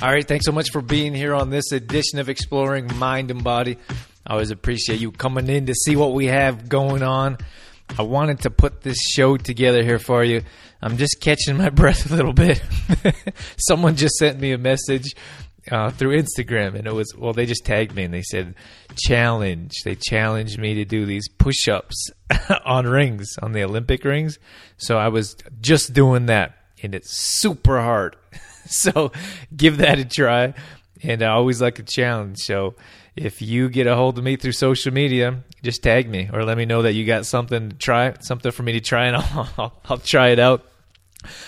All right, thanks so much for being here on this edition of Exploring Mind and Body. I always appreciate you coming in to see what we have going on. I wanted to put this show together here for you. I'm just catching my breath a little bit. Someone just sent me a message uh, through Instagram, and it was well, they just tagged me and they said challenge. They challenged me to do these push-ups on rings on the Olympic rings. So I was just doing that, and it's super hard. so give that a try. And I always like a challenge. So if you get a hold of me through social media, just tag me or let me know that you got something to try, something for me to try, and I'll, I'll, I'll try it out.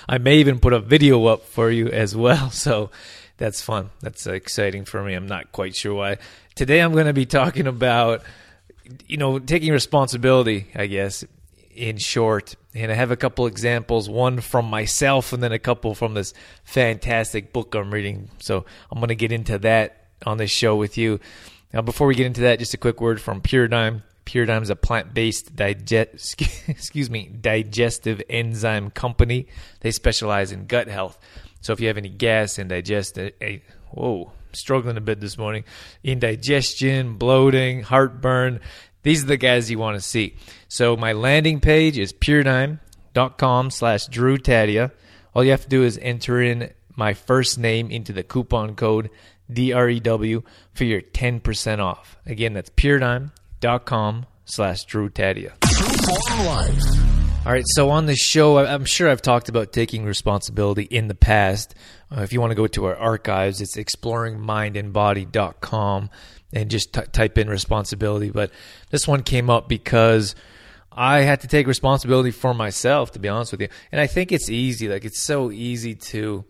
I may even put a video up for you as well. So that's fun. That's exciting for me. I'm not quite sure why. Today I'm going to be talking about, you know, taking responsibility, I guess, in short. And I have a couple examples, one from myself and then a couple from this fantastic book I'm reading. So I'm going to get into that on this show with you. Now, before we get into that, just a quick word from Puradyme. Puradyme is a plant-based digest, digestive enzyme company. They specialize in gut health. So if you have any gas and digest, a, eh, eh, whoa, struggling a bit this morning, indigestion, bloating, heartburn, these are the guys you want to see. So my landing page is puradyme.com slash Drew Tadia. All you have to do is enter in my first name into the coupon code DREW for your 10% off. Again, that's puradyme.com slash Drew Tadia. All right, so on the show, I'm sure I've talked about taking responsibility in the past. Uh, if you want to go to our archives, it's exploringmindandbody.com and just t- type in responsibility. But this one came up because I had to take responsibility for myself, to be honest with you. And I think it's easy. Like, it's so easy to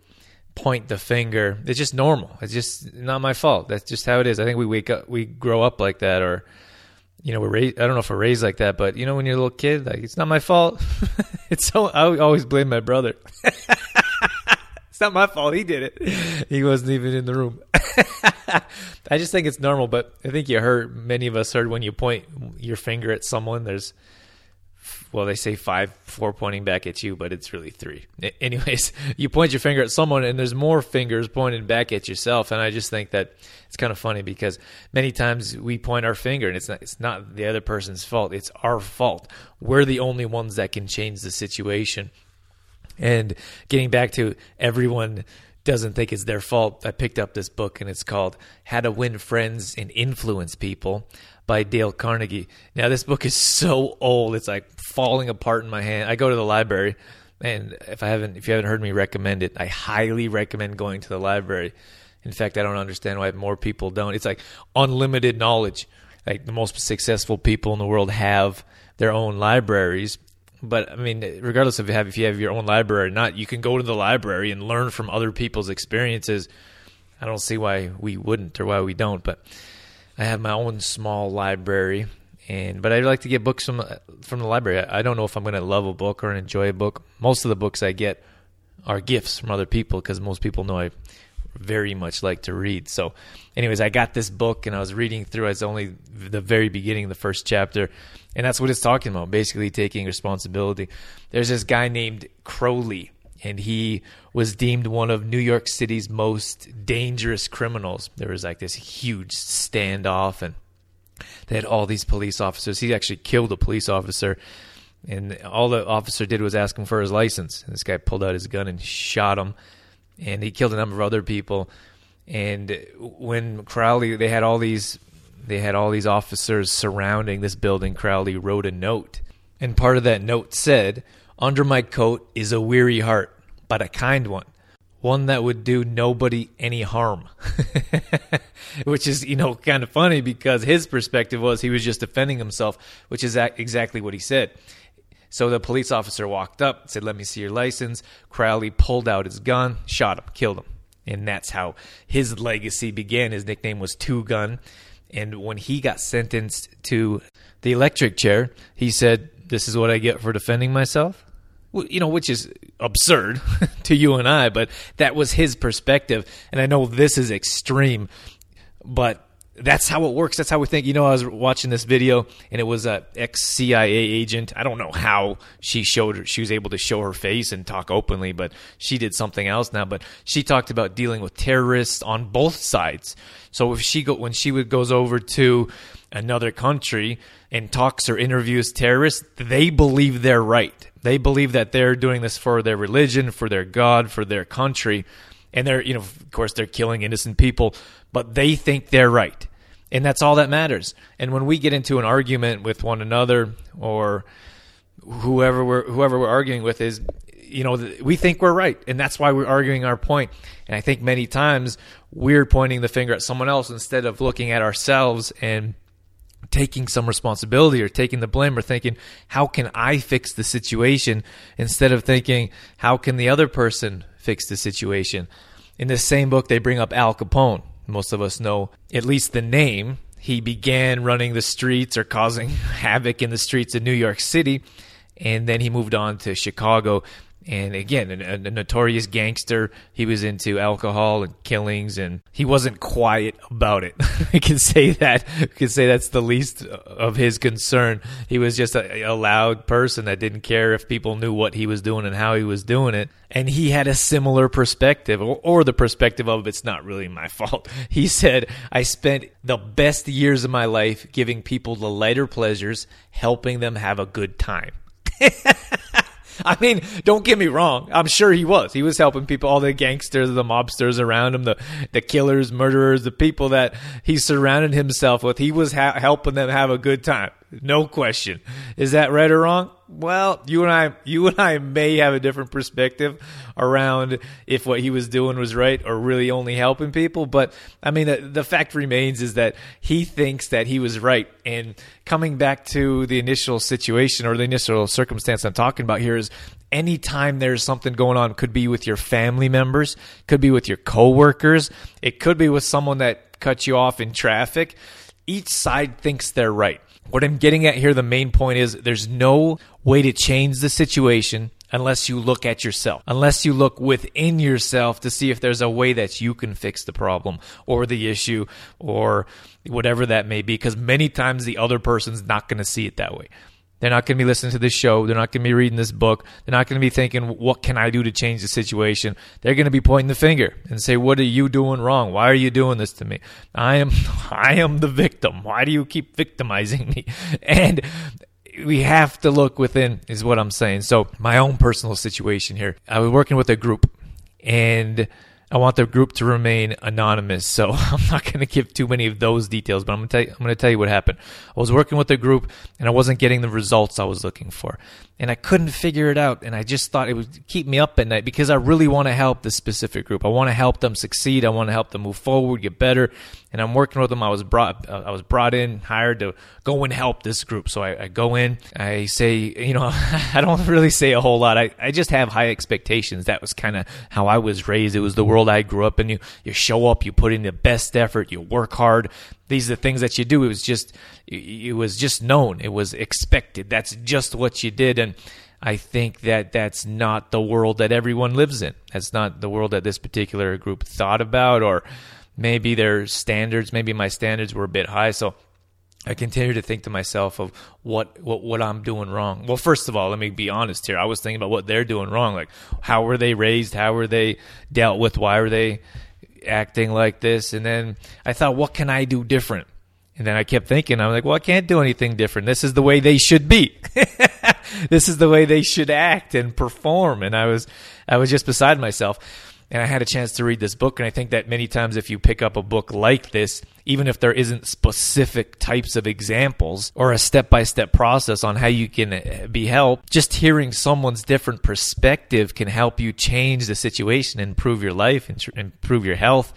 point the finger. It's just normal. It's just not my fault. That's just how it is. I think we wake up, we grow up like that, or, you know, we're raised, I don't know if we're raised like that, but, you know, when you're a little kid, like, it's not my fault. it's so, I always blame my brother. it's not my fault. He did it. He wasn't even in the room. I just think it's normal, but I think you heard many of us heard when you point your finger at someone, there's well, they say five, four pointing back at you, but it's really three. Anyways, you point your finger at someone, and there's more fingers pointed back at yourself. And I just think that it's kind of funny because many times we point our finger, and it's not it's not the other person's fault; it's our fault. We're the only ones that can change the situation. And getting back to everyone doesn't think it's their fault. I picked up this book and it's called How to Win Friends and Influence People by Dale Carnegie. Now this book is so old, it's like falling apart in my hand. I go to the library and if I haven't if you haven't heard me recommend it, I highly recommend going to the library. In fact, I don't understand why more people don't. It's like unlimited knowledge. Like the most successful people in the world have their own libraries but I mean, regardless of if you have if you have your own library or not, you can go to the library and learn from other people's experiences. I don't see why we wouldn't or why we don't, but I have my own small library, and but I like to get books from from the library. I don't know if I'm going to love a book or enjoy a book. Most of the books I get are gifts from other people because most people know I very much like to read. So, anyways, I got this book and I was reading through. It's only the very beginning, the first chapter, and that's what it's talking about. Basically, taking responsibility. There's this guy named Crowley, and he was deemed one of New York City's most dangerous criminals. There was like this huge standoff, and they had all these police officers. He actually killed a police officer. And all the officer did was ask him for his license. And this guy pulled out his gun and shot him and he killed a number of other people. And when Crowley, they had all these, they had all these officers surrounding this building. Crowley wrote a note, and part of that note said, "Under my coat is a weary heart, but a kind one." One that would do nobody any harm. which is, you know, kind of funny because his perspective was he was just defending himself, which is exactly what he said. So the police officer walked up, said, Let me see your license. Crowley pulled out his gun, shot him, killed him. And that's how his legacy began. His nickname was Two Gun. And when he got sentenced to the electric chair, he said, This is what I get for defending myself. You know, which is absurd to you and I, but that was his perspective. And I know this is extreme, but that's how it works. That's how we think. You know, I was watching this video and it was a ex CIA agent. I don't know how she showed her, she was able to show her face and talk openly, but she did something else now. But she talked about dealing with terrorists on both sides. So if she go when she would goes over to another country and talks or interviews terrorists, they believe they're right. They believe that they're doing this for their religion, for their God, for their country. And they're, you know, of course, they're killing innocent people, but they think they're right. And that's all that matters. And when we get into an argument with one another or whoever we're whoever we're arguing with is you know we think we're right and that's why we're arguing our point. and i think many times we're pointing the finger at someone else instead of looking at ourselves and taking some responsibility or taking the blame or thinking how can i fix the situation instead of thinking how can the other person fix the situation in this same book they bring up al capone most of us know at least the name he began running the streets or causing havoc in the streets of new york city and then he moved on to Chicago. And again, a, a notorious gangster. He was into alcohol and killings, and he wasn't quiet about it. I can say that. I can say that's the least of his concern. He was just a, a loud person that didn't care if people knew what he was doing and how he was doing it. And he had a similar perspective, or, or the perspective of it's not really my fault. He said, I spent the best years of my life giving people the lighter pleasures, helping them have a good time. I mean, don't get me wrong. I'm sure he was. He was helping people, all the gangsters, the mobsters around him, the the killers, murderers, the people that he surrounded himself with. He was ha- helping them have a good time. No question. Is that right or wrong? Well, you and I, you and I may have a different perspective around if what he was doing was right or really only helping people. But I mean, the, the fact remains is that he thinks that he was right. And coming back to the initial situation or the initial circumstance I'm talking about here is anytime there's something going on, could be with your family members, could be with your coworkers, it could be with someone that cut you off in traffic. Each side thinks they're right. What I'm getting at here, the main point is there's no way to change the situation unless you look at yourself, unless you look within yourself to see if there's a way that you can fix the problem or the issue or whatever that may be. Because many times the other person's not going to see it that way. They're not going to be listening to this show. They're not going to be reading this book. They're not going to be thinking, what can I do to change the situation? They're going to be pointing the finger and say, what are you doing wrong? Why are you doing this to me? I am, I am the victim. Why do you keep victimizing me? And we have to look within is what I'm saying. So my own personal situation here, I was working with a group and I want the group to remain anonymous, so I'm not going to give too many of those details. But I'm going to tell you, tell you what happened. I was working with a group, and I wasn't getting the results I was looking for, and I couldn't figure it out. And I just thought it would keep me up at night because I really want to help this specific group. I want to help them succeed. I want to help them move forward, get better. And I'm working with them. I was brought, uh, I was brought in, hired to go and help this group. So I, I go in, I say, you know, I don't really say a whole lot. I, I just have high expectations. That was kind of how I was raised. It was the world I grew up in. You, you show up, you put in the best effort, you work hard. These are the things that you do. It was just, it was just known. It was expected. That's just what you did. And I think that that's not the world that everyone lives in. That's not the world that this particular group thought about, or maybe their standards, maybe my standards were a bit high. So I continue to think to myself of what, what what I'm doing wrong. Well, first of all, let me be honest here. I was thinking about what they're doing wrong. Like, how were they raised? How were they dealt with? Why were they acting like this? And then I thought, what can I do different? And then I kept thinking, I'm like, well, I can't do anything different. This is the way they should be. this is the way they should act and perform. And I was, I was just beside myself. And I had a chance to read this book. And I think that many times, if you pick up a book like this, even if there isn't specific types of examples or a step by step process on how you can uh, be helped, just hearing someone's different perspective can help you change the situation, improve your life, and improve your health.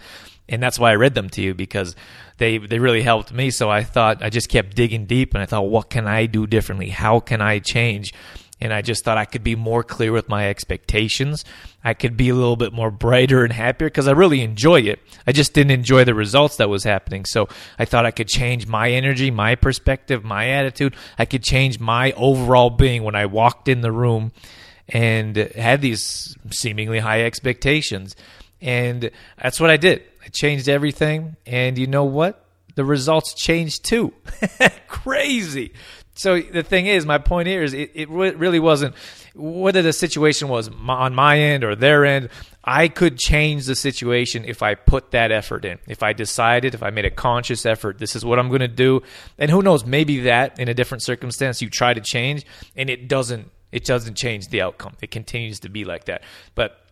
And that's why I read them to you because they they really helped me. So I thought I just kept digging deep, and I thought, what can I do differently? How can I change? And I just thought I could be more clear with my expectations. I could be a little bit more brighter and happier because I really enjoy it. I just didn't enjoy the results that was happening. So I thought I could change my energy, my perspective, my attitude. I could change my overall being when I walked in the room and had these seemingly high expectations. And that's what I did. I changed everything. And you know what? The results changed too. Crazy. So the thing is, my point here is it, it really wasn't whether the situation was on my end or their end. I could change the situation if I put that effort in. If I decided, if I made a conscious effort, this is what I'm going to do. And who knows, maybe that in a different circumstance you try to change and it doesn't it doesn't change the outcome. It continues to be like that. But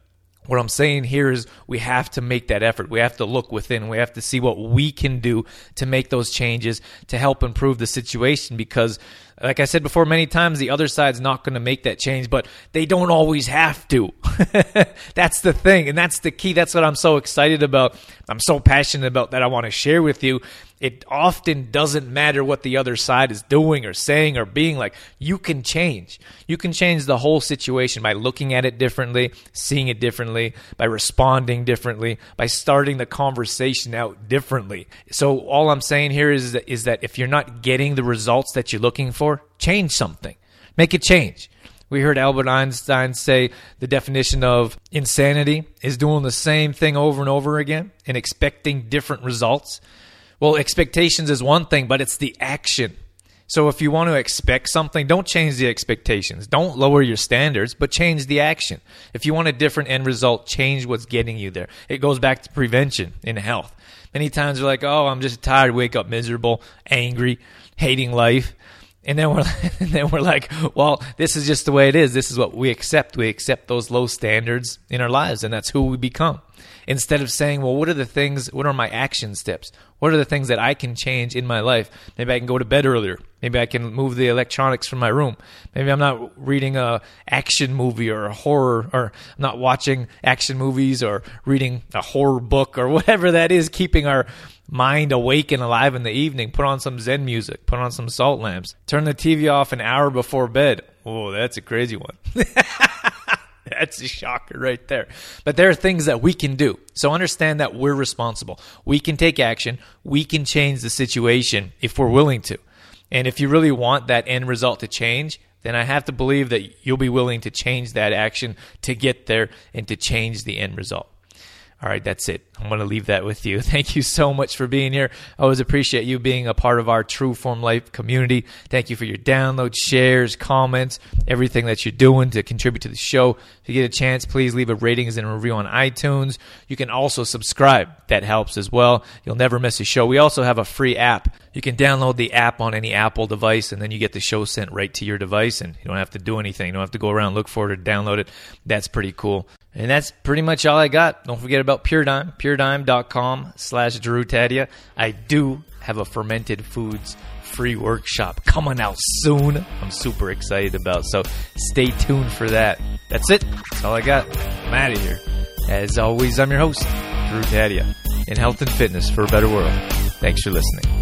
what I'm saying here is we have to make that effort. We have to look within. We have to see what we can do to make those changes to help improve the situation because like I said before many times, the other side's not going to make that change, but they don't always have to. that's the thing, and that's the key. That's what I'm so excited about. I'm so passionate about that I want to share with you it often doesn't matter what the other side is doing or saying or being like. You can change. You can change the whole situation by looking at it differently, seeing it differently, by responding differently, by starting the conversation out differently. So all I'm saying here is that, is that if you're not getting the results that you're looking for, change something. Make a change. We heard Albert Einstein say the definition of insanity is doing the same thing over and over again and expecting different results. Well, expectations is one thing, but it's the action. So if you want to expect something, don't change the expectations. Don't lower your standards, but change the action. If you want a different end result, change what's getting you there. It goes back to prevention in health. Many times we're like, oh, I'm just tired, wake up miserable, angry, hating life. And then we're and then we're like, well, this is just the way it is. This is what we accept. We accept those low standards in our lives, and that's who we become instead of saying, well, what are the things, what are my action steps? What are the things that I can change in my life? Maybe I can go to bed earlier. Maybe I can move the electronics from my room. Maybe I'm not reading a action movie or a horror, or I'm not watching action movies or reading a horror book or whatever that is, keeping our mind awake and alive in the evening. Put on some Zen music, put on some salt lamps, turn the TV off an hour before bed. Oh, that's a crazy one. That's a shocker right there. But there are things that we can do. So understand that we're responsible. We can take action. We can change the situation if we're willing to. And if you really want that end result to change, then I have to believe that you'll be willing to change that action to get there and to change the end result. All right, that's it. I'm going to leave that with you. Thank you so much for being here. I always appreciate you being a part of our True Form Life community. Thank you for your downloads, shares, comments, everything that you're doing to contribute to the show. If you get a chance, please leave a ratings and a review on iTunes. You can also subscribe. That helps as well. You'll never miss a show. We also have a free app. You can download the app on any Apple device, and then you get the show sent right to your device, and you don't have to do anything. You don't have to go around look for it or download it. That's pretty cool. And that's pretty much all I got. Don't forget about Pure Dime, puradyme.com slash Drew Tadia. I do have a fermented foods free workshop coming out soon. I'm super excited about. So stay tuned for that. That's it. That's all I got. I'm out of here. As always, I'm your host, Drew Tadia, in health and fitness for a better world. Thanks for listening.